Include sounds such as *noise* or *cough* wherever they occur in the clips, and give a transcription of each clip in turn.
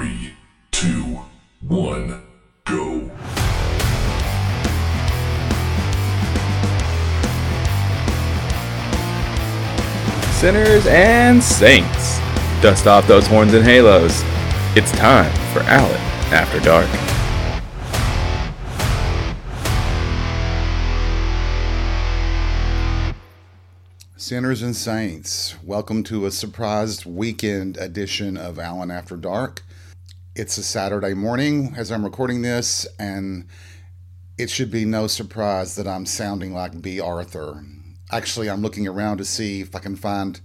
Three, two, one, go. Sinners and saints, dust off those horns and halos. It's time for Allen After Dark. Sinners and Saints, welcome to a surprised weekend edition of Allen After Dark. It's a Saturday morning as I'm recording this, and it should be no surprise that I'm sounding like Bea Arthur. Actually, I'm looking around to see if I can find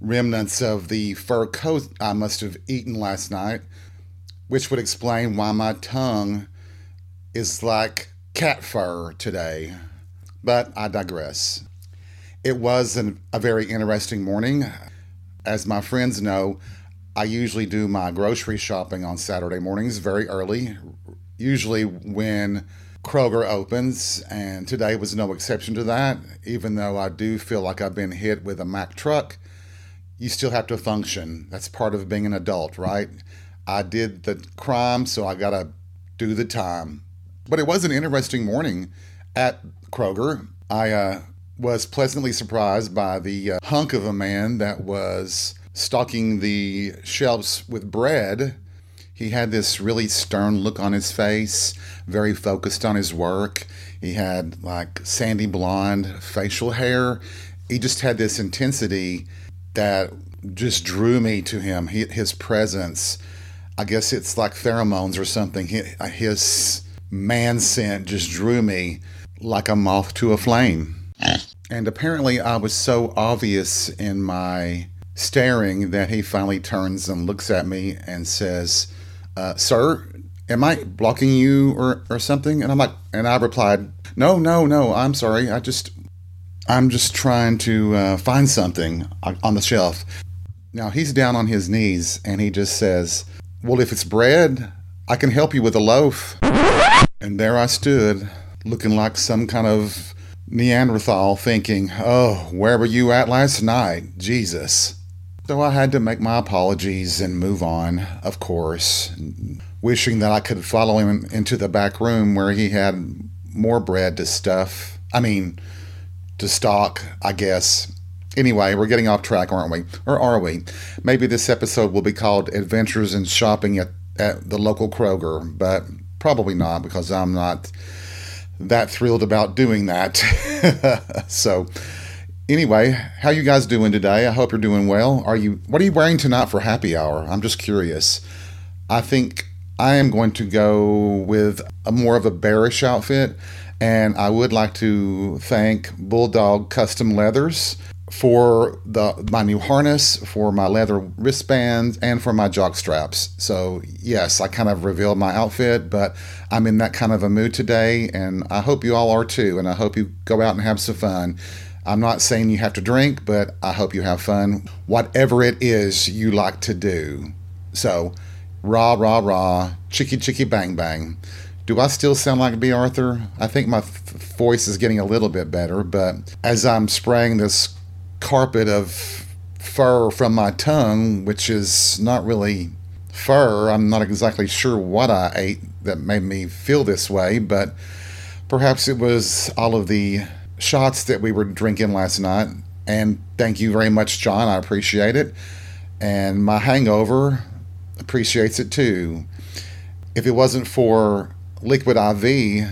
remnants of the fur coat I must have eaten last night, which would explain why my tongue is like cat fur today. But I digress. It was an, a very interesting morning. As my friends know, I usually do my grocery shopping on Saturday mornings very early, usually when Kroger opens, and today was no exception to that. Even though I do feel like I've been hit with a Mack truck, you still have to function. That's part of being an adult, right? I did the crime, so I got to do the time. But it was an interesting morning at Kroger. I uh, was pleasantly surprised by the uh, hunk of a man that was stocking the shelves with bread. He had this really stern look on his face, very focused on his work. He had like sandy blonde facial hair. He just had this intensity that just drew me to him. He, his presence, I guess it's like pheromones or something. His man scent just drew me like a moth to a flame. And apparently, I was so obvious in my staring that he finally turns and looks at me and says, uh, Sir, am I blocking you or, or something? And I'm like, and I replied, No, no, no, I'm sorry. I just, I'm just trying to uh, find something on the shelf. Now he's down on his knees and he just says, Well, if it's bread, I can help you with a loaf. And there I stood, looking like some kind of Neanderthal thinking, oh, where were you at last night? Jesus. So I had to make my apologies and move on, of course, wishing that I could follow him into the back room where he had more bread to stuff. I mean, to stock, I guess. Anyway, we're getting off track, aren't we? Or are we? Maybe this episode will be called Adventures in Shopping at, at the local Kroger, but probably not because I'm not that thrilled about doing that. *laughs* so anyway, how you guys doing today? I hope you're doing well. Are you what are you wearing tonight for happy hour? I'm just curious. I think I am going to go with a more of a bearish outfit and I would like to thank Bulldog Custom Leathers for the my new harness, for my leather wristbands, and for my jock straps. So yes, I kind of revealed my outfit, but I'm in that kind of a mood today, and I hope you all are too. And I hope you go out and have some fun. I'm not saying you have to drink, but I hope you have fun, whatever it is you like to do. So, rah rah rah, chicky chicky bang bang. Do I still sound like Bea Arthur? I think my f- voice is getting a little bit better, but as I'm spraying this carpet of fur from my tongue, which is not really fur. I'm not exactly sure what I ate that made me feel this way, but perhaps it was all of the shots that we were drinking last night. And thank you very much, John. I appreciate it. And my hangover appreciates it too. If it wasn't for liquid IV,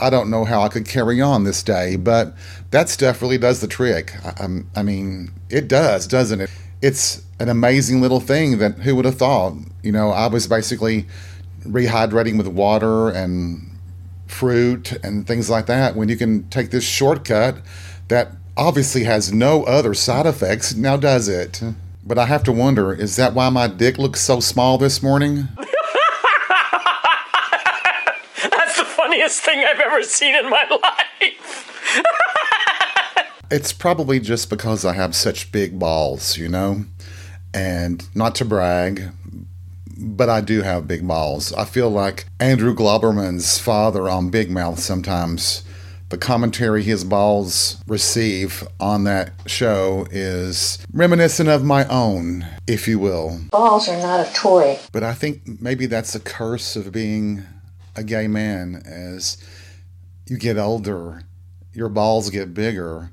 I don't know how I could carry on this day, but that stuff really does the trick. I, I, mean, it does, doesn't it? It's an amazing little thing that who would have thought? You know, I was basically rehydrating with water and fruit and things like that when you can take this shortcut that obviously has no other side effects. Now, does it? But I have to wonder is that why my dick looks so small this morning? *laughs* That's the funniest thing I've ever seen in my *laughs* life. it's probably just because I have such big balls, you know? And not to brag, but I do have big balls. I feel like Andrew Glouberman's father on Big Mouth sometimes the commentary his balls receive on that show is reminiscent of my own, if you will. Balls are not a toy. But I think maybe that's a curse of being a gay man as you get older, your balls get bigger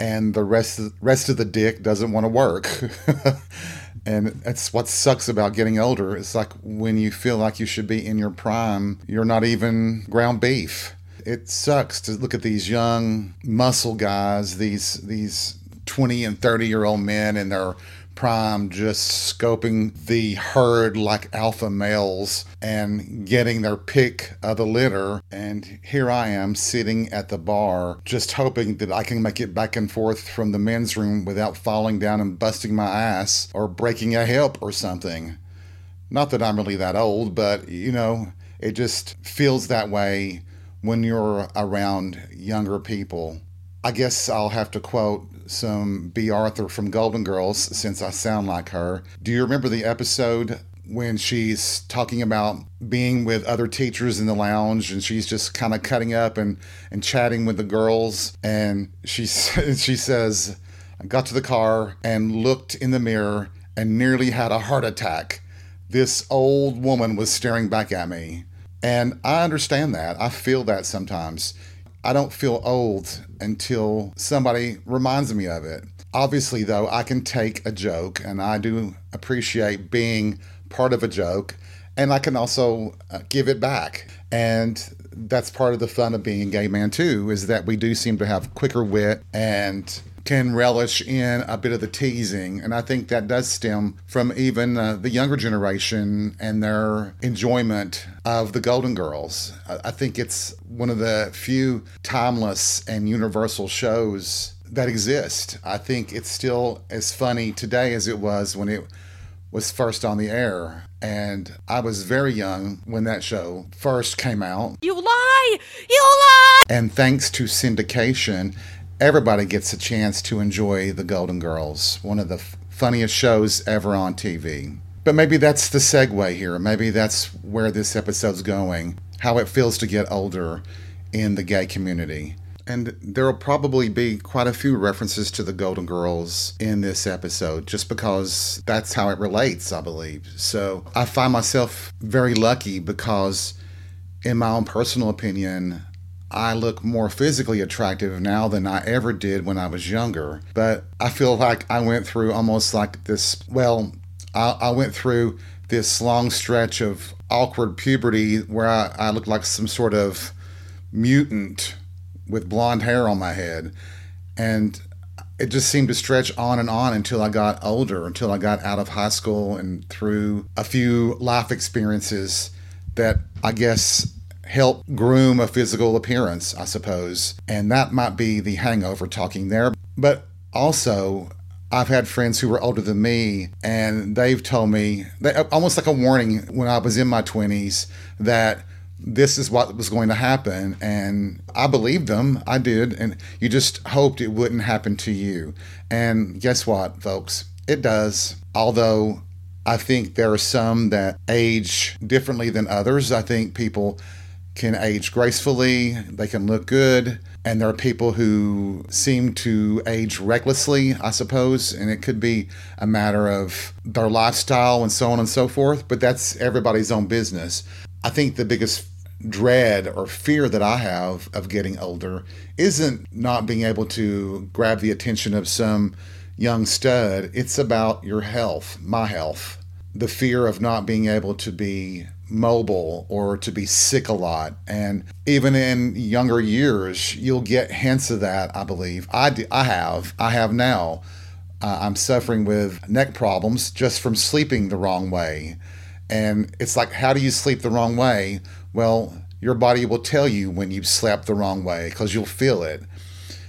and the rest of, rest of the dick doesn't want to work. *laughs* and that's what sucks about getting older. It's like when you feel like you should be in your prime, you're not even ground beef. It sucks to look at these young muscle guys, these these 20 and 30 year old men and they're prime just scoping the herd like alpha males and getting their pick of the litter. And here I am sitting at the bar, just hoping that I can make it back and forth from the men's room without falling down and busting my ass or breaking a hip or something. Not that I'm really that old, but you know, it just feels that way when you're around younger people. I guess I'll have to quote some Bea Arthur from Golden Girls since I sound like her. Do you remember the episode when she's talking about being with other teachers in the lounge and she's just kind of cutting up and, and chatting with the girls and she *laughs* she says I got to the car and looked in the mirror and nearly had a heart attack. This old woman was staring back at me. And I understand that. I feel that sometimes. I don't feel old until somebody reminds me of it. Obviously, though, I can take a joke and I do appreciate being part of a joke and I can also uh, give it back. And that's part of the fun of being a gay man, too, is that we do seem to have quicker wit and can relish in a bit of the teasing. And I think that does stem from even uh, the younger generation and their enjoyment of the Golden Girls. I think it's one of the few timeless and universal shows that exist. I think it's still as funny today as it was when it was first on the air. And I was very young when that show first came out. You lie! You lie! And thanks to syndication, everybody gets a chance to enjoy The Golden Girls, one of the f- funniest shows ever on TV. But maybe that's the segue here. Maybe that's where this episode's going how it feels to get older in the gay community. And there will probably be quite a few references to the Golden Girls in this episode, just because that's how it relates, I believe. So I find myself very lucky because, in my own personal opinion, I look more physically attractive now than I ever did when I was younger. But I feel like I went through almost like this, well, I, I went through this long stretch of awkward puberty where I, I looked like some sort of mutant with blonde hair on my head. And it just seemed to stretch on and on until I got older, until I got out of high school and through a few life experiences that I guess help groom a physical appearance, I suppose. And that might be the hangover talking there. But also, I've had friends who were older than me, and they've told me, they, almost like a warning when I was in my 20s, that this is what was going to happen. And I believed them. I did. And you just hoped it wouldn't happen to you. And guess what, folks? It does. Although I think there are some that age differently than others. I think people can age gracefully, they can look good, and there are people who seem to age recklessly, I suppose, and it could be a matter of their lifestyle and so on and so forth, but that's everybody's own business. I think the biggest dread or fear that I have of getting older isn't not being able to grab the attention of some young stud, it's about your health, my health. The fear of not being able to be mobile or to be sick a lot. And even in younger years, you'll get hints of that, I believe. I, I have. I have now. Uh, I'm suffering with neck problems just from sleeping the wrong way. And it's like, how do you sleep the wrong way? Well, your body will tell you when you've slept the wrong way because you'll feel it.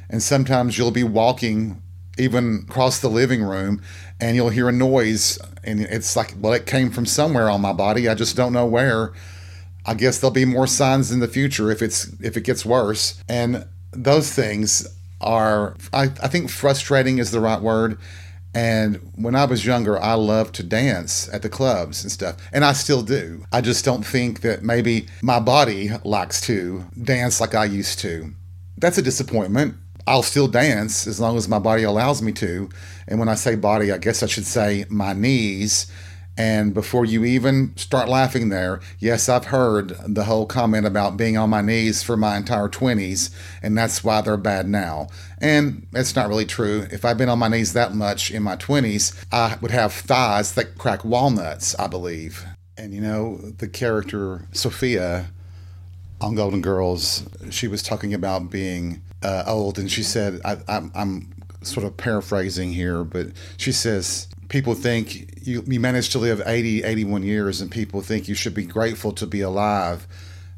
And sometimes you'll be walking even across the living room and you'll hear a noise and it's like well it came from somewhere on my body i just don't know where i guess there'll be more signs in the future if it's if it gets worse and those things are i, I think frustrating is the right word And when I was younger, I loved to dance at the clubs and stuff, and I still do. I just don't think that maybe my body likes to dance like I used to. That's a disappointment. I'll still dance as long as my body allows me to. And when I say body, I guess I should say my knees. And before you even start laughing there, yes, I've heard the whole comment about being on my knees for my entire 20s, and that's why they're bad now. And it's not really true. If I'd been on my knees that much in my 20s, I would have thighs that crack walnuts, I believe. And you know, the character Sophia on Golden Girls, she was talking about being uh, old, and she said, I, I'm, I'm sort of paraphrasing here, but she says, people think you, you managed to live 80, 81 years, and people think you should be grateful to be alive,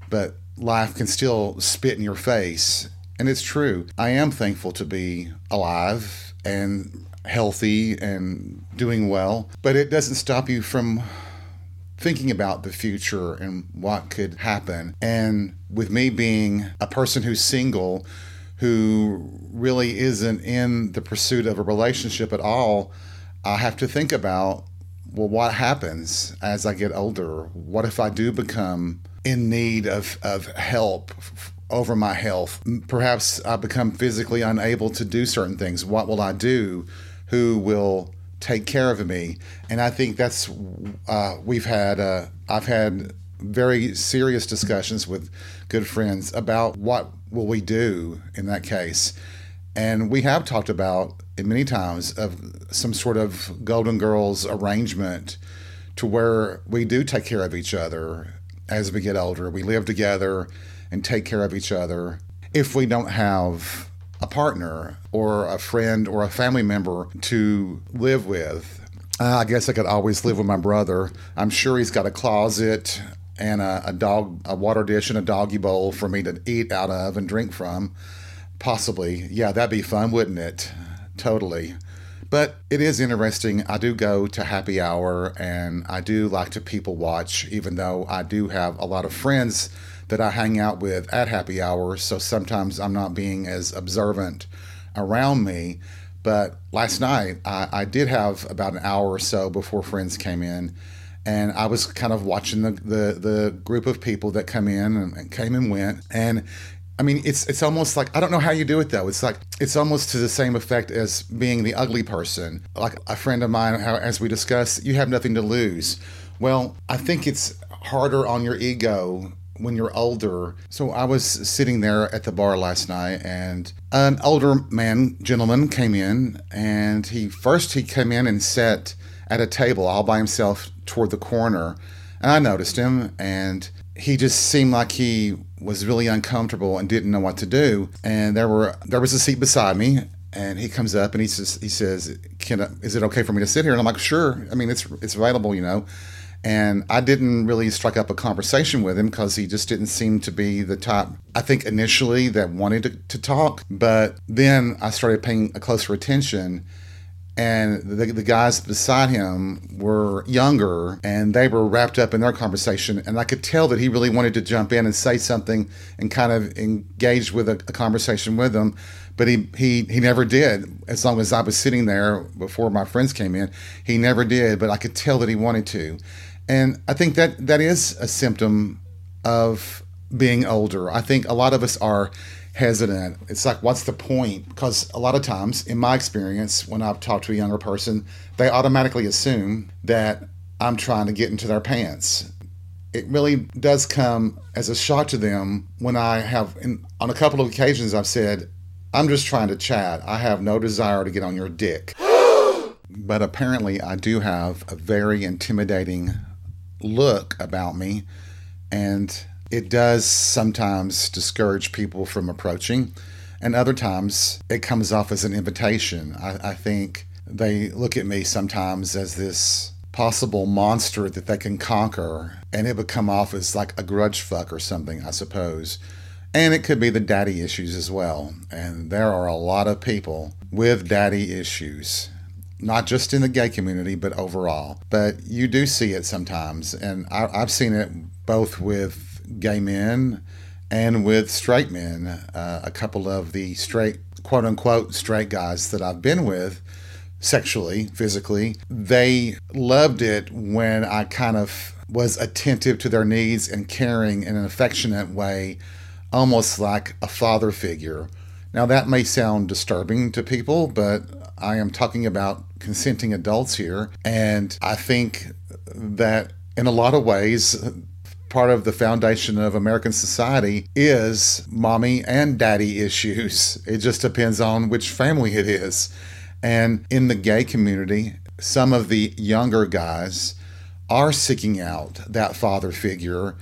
but life can still spit in your face. And it's true. I am thankful to be alive and healthy and doing well, but it doesn't stop you from thinking about the future and what could happen. And with me being a person who's single, who really isn't in the pursuit of a relationship at all, I have to think about well, what happens as I get older? What if I do become in need of, of help over my health? Perhaps I become physically unable to do certain things. What will I do? Who will take care of me? And I think that's, uh, we've had, uh, I've had very serious discussions with good friends about what will we do in that case. And we have talked about many times of some sort of Golden Girls arrangement to where we do take care of each other as we get older. We live together and take care of each other. If we don't have a partner or a friend or a family member to live with, uh, I guess I could always live with my brother. I'm sure he's got a closet and a, a dog, a water dish and a doggy bowl for me to eat out of and drink from. Possibly. Yeah, that'd be fun, wouldn't it? Totally. But it is interesting. I do go to happy hour and I do like to people watch, even though I do have a lot of friends that I hang out with at happy hour. So sometimes I'm not being as observant around me. But last night I, I did have about an hour or so before friends came in. And I was kind of watching the, the, the group of people that come in and, and came and went. And I mean, it's it's almost like I don't know how you do it though. It's like it's almost to the same effect as being the ugly person. Like a friend of mine, how as we discussed, you have nothing to lose. Well, I think it's harder on your ego when you're older. So I was sitting there at the bar last night, and an older man, gentleman, came in, and he first he came in and sat at a table all by himself toward the corner, and I noticed him, and he just seemed like he was really uncomfortable and didn't know what to do. And there were there was a seat beside me, and he comes up and he says he says, "Can I, is it okay for me to sit here?" And I'm like, "Sure." I mean, it's it's available, you know. And I didn't really strike up a conversation with him because he just didn't seem to be the type, I think, initially that wanted to, to talk. But then I started paying a closer attention and the, the guys beside him were younger and they were wrapped up in their conversation. And i could tell that he really wanted to jump in and say something and kind of engage with a, a conversation with them. But he, he he never did. As long as i was sitting there before my friends came in he never did. But i could tell that he wanted to. And i think that that is a symptom of being older. I think a lot of us are hesitant. It's like, what's the point? Because a lot of times, in my experience, when I've talked to a younger person, they automatically assume that I'm trying to get into their pants. It really does come as a shock to them when I have, on a couple of occasions, I've said, I'm just trying to chat. I have no desire to get on your dick. *gasps* but apparently, I do have a very intimidating look about me. And it does sometimes discourage people from approaching, and other times it comes off as an invitation. I, I think they look at me sometimes as this possible monster that they can conquer, and it would come off as like a grudge fuck or something, I suppose. And it could be the daddy issues as well. And there are a lot of people with daddy issues, not just in the gay community, but overall. But you do see it sometimes. And I, have seen it both with gay men and with straight men. Uh, a couple of the straight, quote unquote, straight guys that I've been with sexually, physically. They loved it when I kind of was attentive to their needs and caring in an affectionate way, almost like a father figure. Now, that may sound disturbing to people, but I am talking about consenting adults here. And I think that in a lot of ways, part of the foundation of American society is mommy and daddy issues. *laughs* It just depends on which family it is. And in the gay community, some of the younger guys are seeking out that father figure.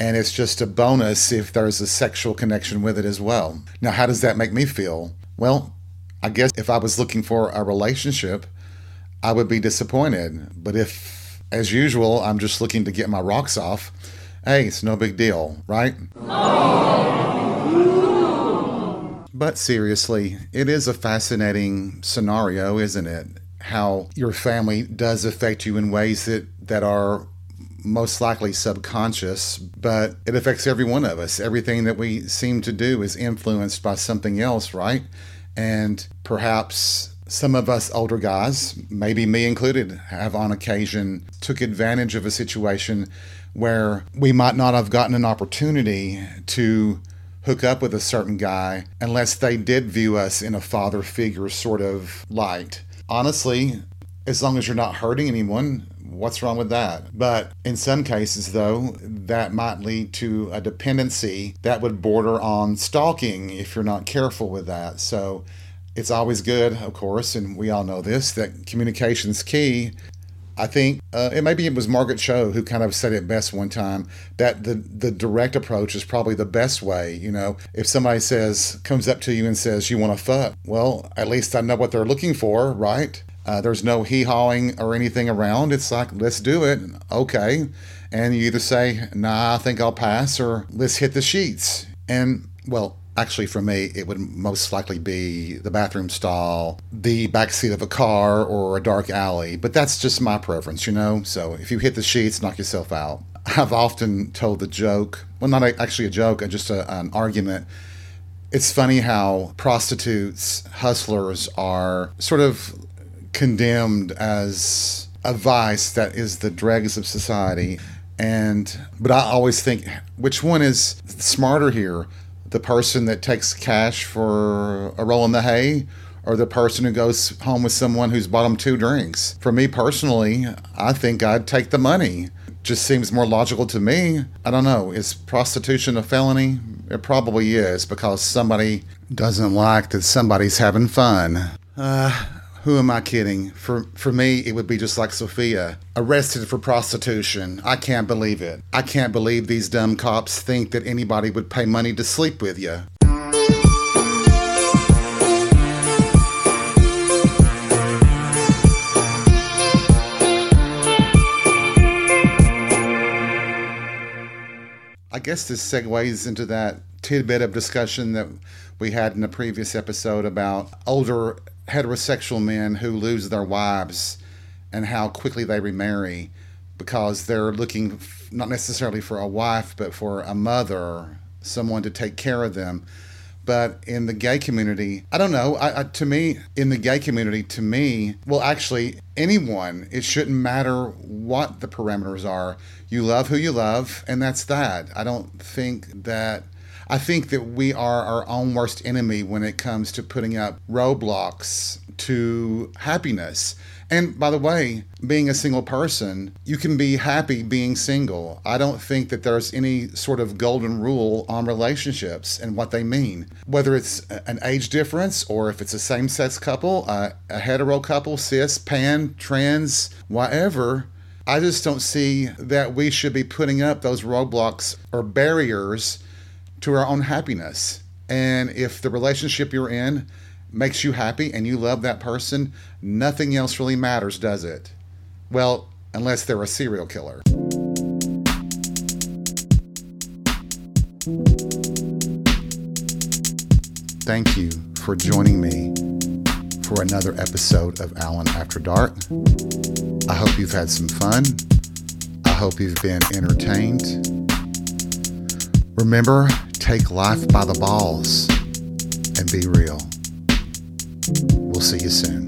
And it's just a bonus if there's a sexual connection with it as well. Now, how does that make me feel? Well, I guess if I was looking for a relationship, I would be disappointed. But if, as usual, I'm just looking to get my rocks off, hey, it's no big deal, right? But seriously, it is a fascinating scenario, isn't it? How your family does affect you in ways that, that are most likely subconscious, but it affects every one of us. Everything that we seem to do is influenced by something else, right? And perhaps some of us older guys, maybe me included, have on occasion took advantage of a situation where we might not have gotten an opportunity to hook up with a certain guy unless they did view us in a father figure sort of light. Honestly, as long as you're not hurting anyone, what's wrong with that? But in some cases, though, that might lead to a dependency that would border on stalking if you're not careful with that. So it's always good, of course, and we all know this, that communication's key. I think uh, it maybe it was Margaret Cho who kind of said it best one time that the the direct approach is probably the best way. You know, if somebody says comes up to you and says you want to fuck, well, at least I know what they're looking for, right? Uh, there's no hee hawing or anything around. It's like let's do it, okay, and you either say nah, I think I'll pass, or let's hit the sheets. And well, Actually, for me, it would most likely be the bathroom stall, the backseat of a car, or a dark alley. But that's just my preference, you know? So if you hit the sheets, knock yourself out. *laughs* I've often told the joke, well, not actually a joke, uh, just a, an argument. It's funny how prostitutes, hustlers are sort of condemned as a vice that is the dregs of society. And, but I always think, which one is smarter here? The person that takes cash for a roll in the hay or the person who goes home with someone who's bought them two drinks. For me personally, I think I'd take the money. Just seems more logical to me. I don't know. Is prostitution a felony? It probably is because somebody doesn't like that somebody's having fun. Uh, who am I kidding? For for me, it would be just like Sophia, arrested for prostitution. I can't believe it. I can't believe these dumb cops think that anybody would pay money to sleep with you. I guess this segues into that tidbit of discussion that we had in the previous episode about older heterosexual men who lose their wives and how quickly they remarry because they're looking not necessarily for a wife but for a mother someone to take care of them. But in the gay community i don't know I, I, to me in the gay community to me well actually anyone it shouldn't matter what the parameters are. You love who you love and that's that. I don't think that I think that we are our own worst enemy when it comes to putting up roadblocks to happiness. And by the way, being a single person, you can be happy being single. I don't think that there's any sort of golden rule on relationships and what they mean. Whether it's an age difference or if it's a same sex couple, a hetero couple, cis, pan, trans, whatever. I just don't see that we should be putting up those roadblocks or barriers to our own happiness. And if the relationship you're in makes you happy and you love that person, nothing else really matters, does it? Well, unless they're a serial killer. Thank you for joining me for another episode of Allen After Dark. I hope you've had some fun. I hope you've been entertained. Remember take life by the balls and be real. We'll see you soon.